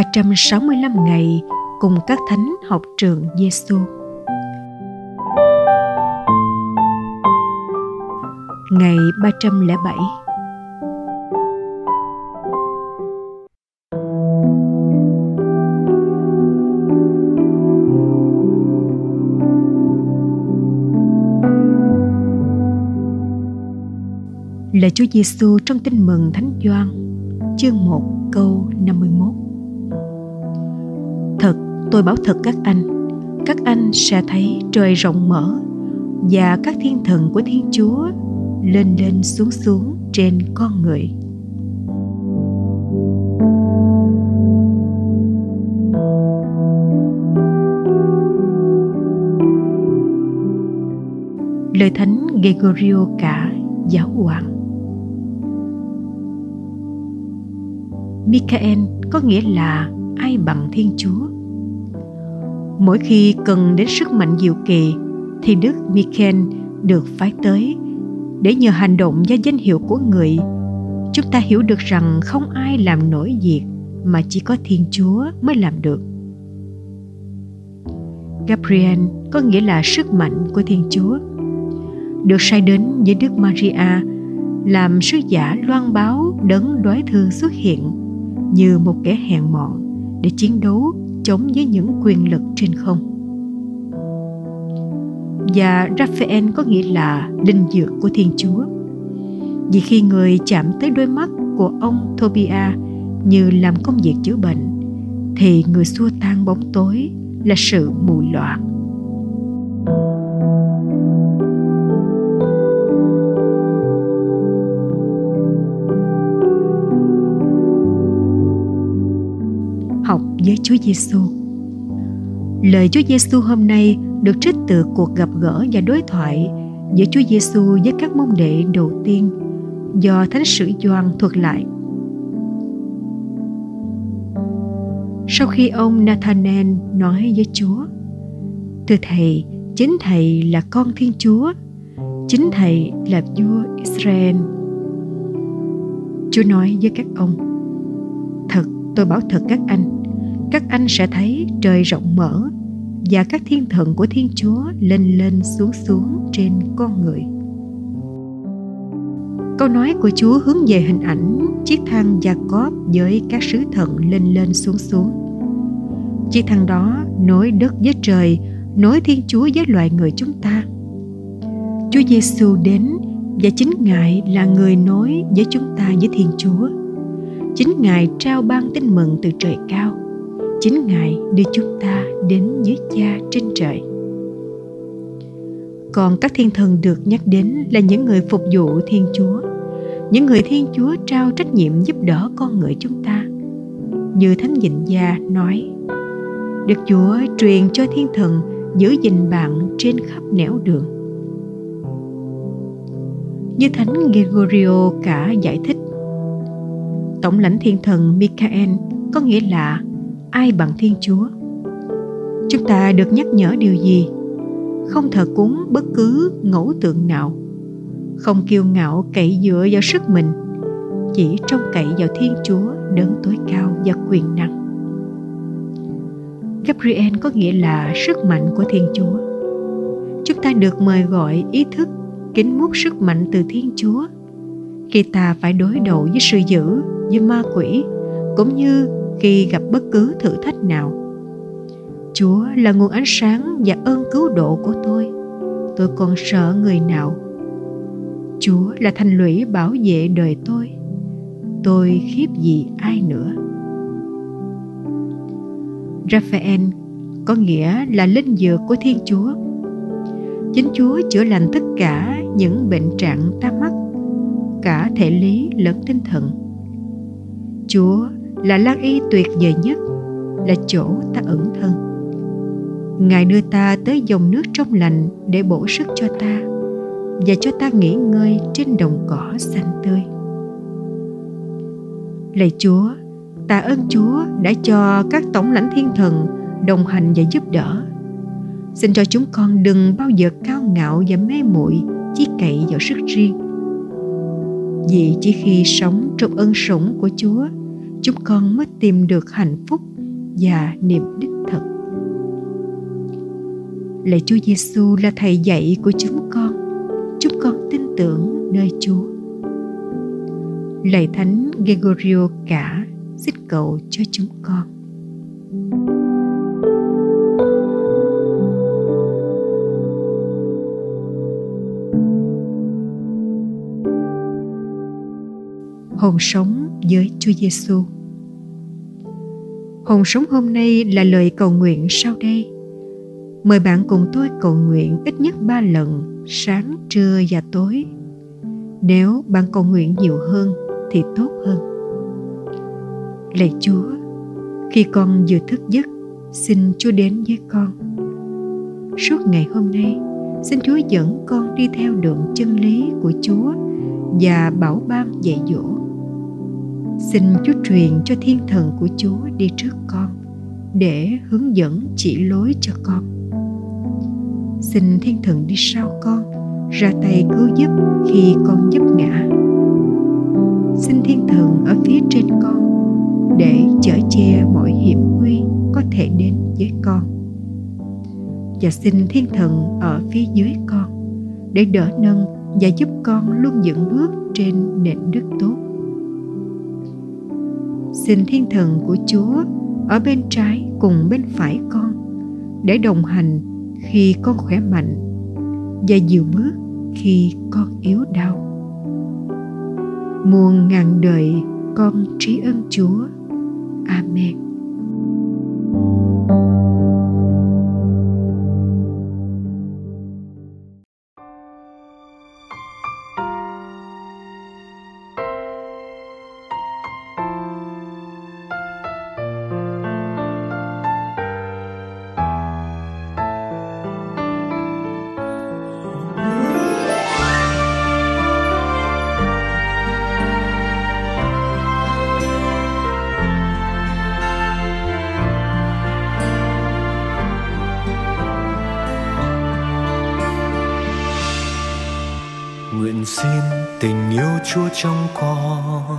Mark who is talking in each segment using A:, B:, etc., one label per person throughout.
A: 365 ngày cùng các thánh học trường Giêsu. Ngày 307 Lời Chúa Giêsu trong Tin mừng Thánh Gioan, chương 1 câu 51. Tôi bảo thật các anh, các anh sẽ thấy trời rộng mở và các thiên thần của Thiên Chúa lên lên xuống xuống trên con người. Lời Thánh Gregorio cả giáo hoàng Michael có nghĩa là ai bằng Thiên Chúa. Mỗi khi cần đến sức mạnh diệu kỳ, thì Đức Michael được phái tới để nhờ hành động và danh hiệu của người chúng ta hiểu được rằng không ai làm nổi việc mà chỉ có Thiên Chúa mới làm được. Gabriel có nghĩa là sức mạnh của Thiên Chúa. Được sai đến với Đức Maria, làm sứ giả loan báo đấng đói thương xuất hiện như một kẻ hèn mọn để chiến đấu chống với những quyền lực trên không. Và Raphael có nghĩa là linh dược của Thiên Chúa. Vì khi người chạm tới đôi mắt của ông Tobia như làm công việc chữa bệnh, thì người xua tan bóng tối là sự mù loạn. Với Chúa Giêsu. Lời Chúa Giêsu hôm nay được trích từ cuộc gặp gỡ và đối thoại giữa Chúa Giêsu với các môn đệ đầu tiên do Thánh sử Gioan thuật lại. Sau khi ông Nathanael nói với Chúa, Thưa Thầy, chính Thầy là con Thiên Chúa, chính Thầy là vua Israel. Chúa nói với các ông, Thật, tôi bảo thật các anh, các anh sẽ thấy trời rộng mở và các thiên thần của Thiên Chúa lên lên xuống xuống trên con người. Câu nói của Chúa hướng về hình ảnh chiếc thang gia cóp với các sứ thần lên lên xuống xuống. Chiếc thang đó nối đất với trời, nối Thiên Chúa với loài người chúng ta. Chúa Giêsu đến và chính Ngài là người nối với chúng ta với Thiên Chúa. Chính Ngài trao ban tin mừng từ trời cao chính ngài đưa chúng ta đến với cha trên trời. Còn các thiên thần được nhắc đến là những người phục vụ thiên chúa. Những người thiên chúa trao trách nhiệm giúp đỡ con người chúng ta. Như thánh dịnh gia nói được chúa truyền cho thiên thần giữ gìn bạn trên khắp nẻo đường. Như thánh gregorio cả giải thích, tổng lãnh thiên thần michael có nghĩa là ai bằng thiên chúa. Chúng ta được nhắc nhở điều gì? Không thờ cúng bất cứ ngẫu tượng nào. Không kiêu ngạo cậy dựa vào sức mình. Chỉ trông cậy vào thiên chúa đấng tối cao và quyền năng. Gabriel có nghĩa là sức mạnh của thiên chúa. Chúng ta được mời gọi ý thức, kính múc sức mạnh từ thiên chúa. Khi ta phải đối đầu với sự dữ, với ma quỷ, cũng như khi gặp bất cứ thử thách nào. Chúa là nguồn ánh sáng và ơn cứu độ của tôi. Tôi còn sợ người nào. Chúa là thành lũy bảo vệ đời tôi. Tôi khiếp gì ai nữa? Raphael có nghĩa là linh dược của thiên chúa. Chính chúa chữa lành tất cả những bệnh trạng ta mắc, cả thể lý lẫn tinh thần. Chúa là lan y tuyệt vời nhất, là chỗ ta ẩn thân. Ngài đưa ta tới dòng nước trong lành để bổ sức cho ta và cho ta nghỉ ngơi trên đồng cỏ xanh tươi. Lạy chúa, tạ ơn chúa đã cho các tổng lãnh thiên thần đồng hành và giúp đỡ. Xin cho chúng con đừng bao giờ cao ngạo và mê muội chỉ cậy vào sức riêng. Vì chỉ khi sống trong ân sủng của chúa chúng con mới tìm được hạnh phúc và niềm đích thực. Lạy Chúa Giêsu là thầy dạy của chúng con. Chúng con tin tưởng nơi Chúa. Lạy Thánh Gregorio cả, xin cầu cho chúng con. hồn sống với Chúa Giêsu. Hồn sống hôm nay là lời cầu nguyện sau đây. Mời bạn cùng tôi cầu nguyện ít nhất ba lần, sáng, trưa và tối. Nếu bạn cầu nguyện nhiều hơn thì tốt hơn. Lạy Chúa, khi con vừa thức giấc, xin Chúa đến với con. Suốt ngày hôm nay, xin Chúa dẫn con đi theo đường chân lý của Chúa và bảo ban dạy dỗ xin Chúa truyền cho thiên thần của Chúa đi trước con để hướng dẫn chỉ lối cho con. Xin thiên thần đi sau con, ra tay cứu giúp khi con giúp ngã. Xin thiên thần ở phía trên con để chở che mọi hiểm nguy có thể đến với con. Và xin thiên thần ở phía dưới con để đỡ nâng và giúp con luôn dựng bước trên nền đất tốt xin thiên thần của Chúa ở bên trái cùng bên phải con, để đồng hành khi con khỏe mạnh và dìu bước khi con yếu đau. Muôn ngàn đời con trí ân Chúa. Amen.
B: Tình yêu Chúa trong con,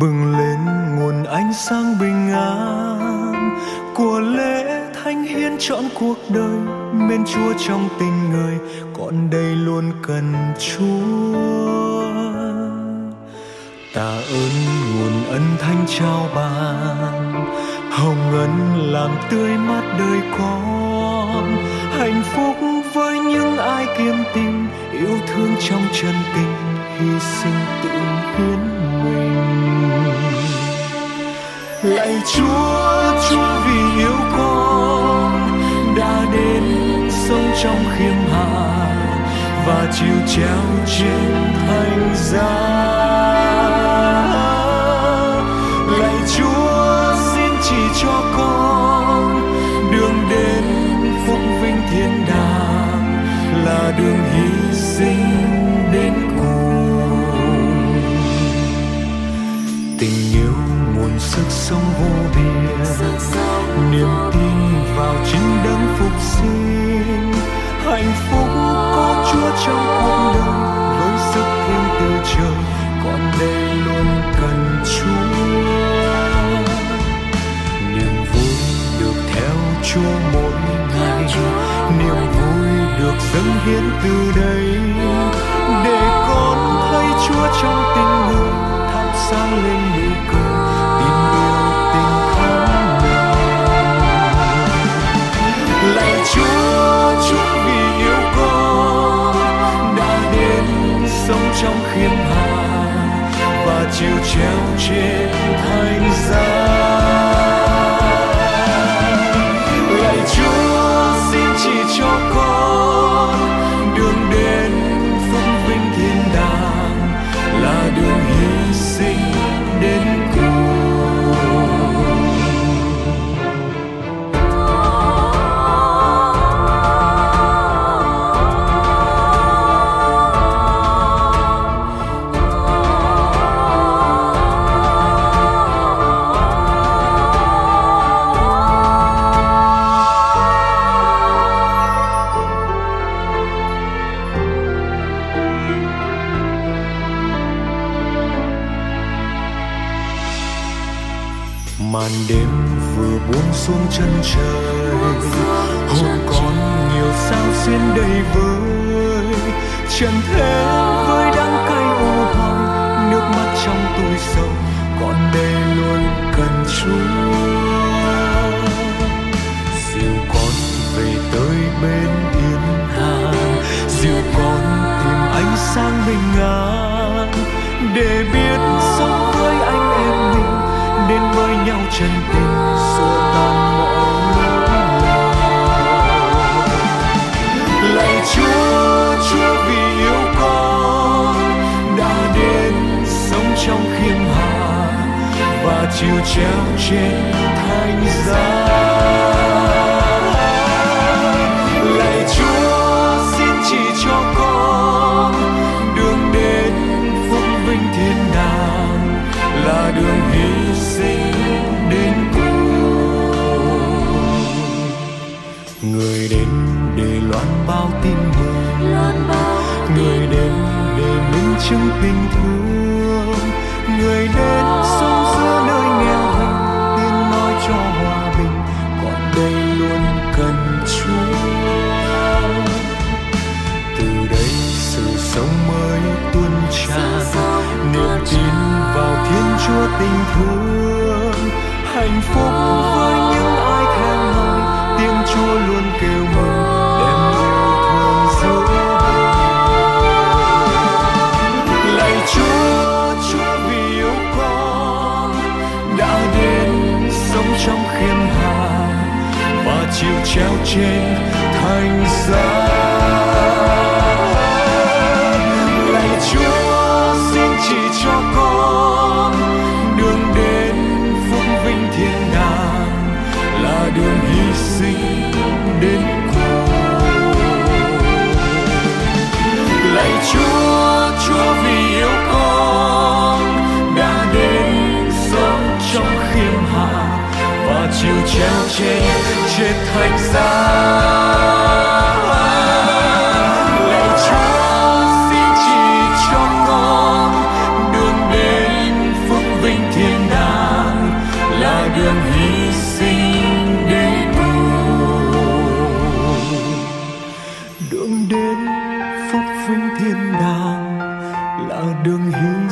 B: bừng lên nguồn ánh sáng bình an của lễ thánh hiến trọn cuộc đời. Mến Chúa trong tình người, con đây luôn cần Chúa. Tạ ơn nguồn ân thánh trao ban, hồng ân làm tươi mát đời con. Hạnh phúc với những ai kiên tình, yêu thương trong chân tình hy sinh tự hiến mình. Lạy chúa chúa vì yêu con, đã đến sống trong khiêm hạ và chịu treo trên thành giá sống vô biên niềm tin vào chính đấng phục sinh. Hạnh phúc có chúa trong cuộc đời với sức thiên từ trời còn đây luôn cần chúa. Niềm vui được theo chúa mỗi ngày niềm vui được dâng hiến từ đây. Để trần thế với đắng cay u hồng, nước mắt trong tôi sâu còn đây luôn cần chúa. Dìu con về tới bên thiên hà dìu con tìm ánh sáng bình an để biết sống với anh em mình, đến với nhau chân tình xua tan mọi và chịu treo trên thánh giá lạy chúa xin chỉ cho con đường đến phúc vinh thiên đàng là đường hy sinh đến cùng người đến để loan bao tin mừng người đến để minh chứng tình thương sự sống mới tuôn tràn. Niềm tin vào thiên chúa tình thương. Hạnh phúc với những ai theo lời tiếng chúa luôn kêu mừng. Đem yêu thương giữa lạy chúa chúa vì yêu con đã đến sống trong khiêm hạ và chịu treo trên thành giá chỉ cho con đường đến phúc vinh thiên đàng là đường hy sinh đến cùng. Lạy chúa chúa vì yêu con đã đến sống trong khiêm hạ và chịu treo trên trên thánh giá. Phúc vinh thiên đàng là đường hy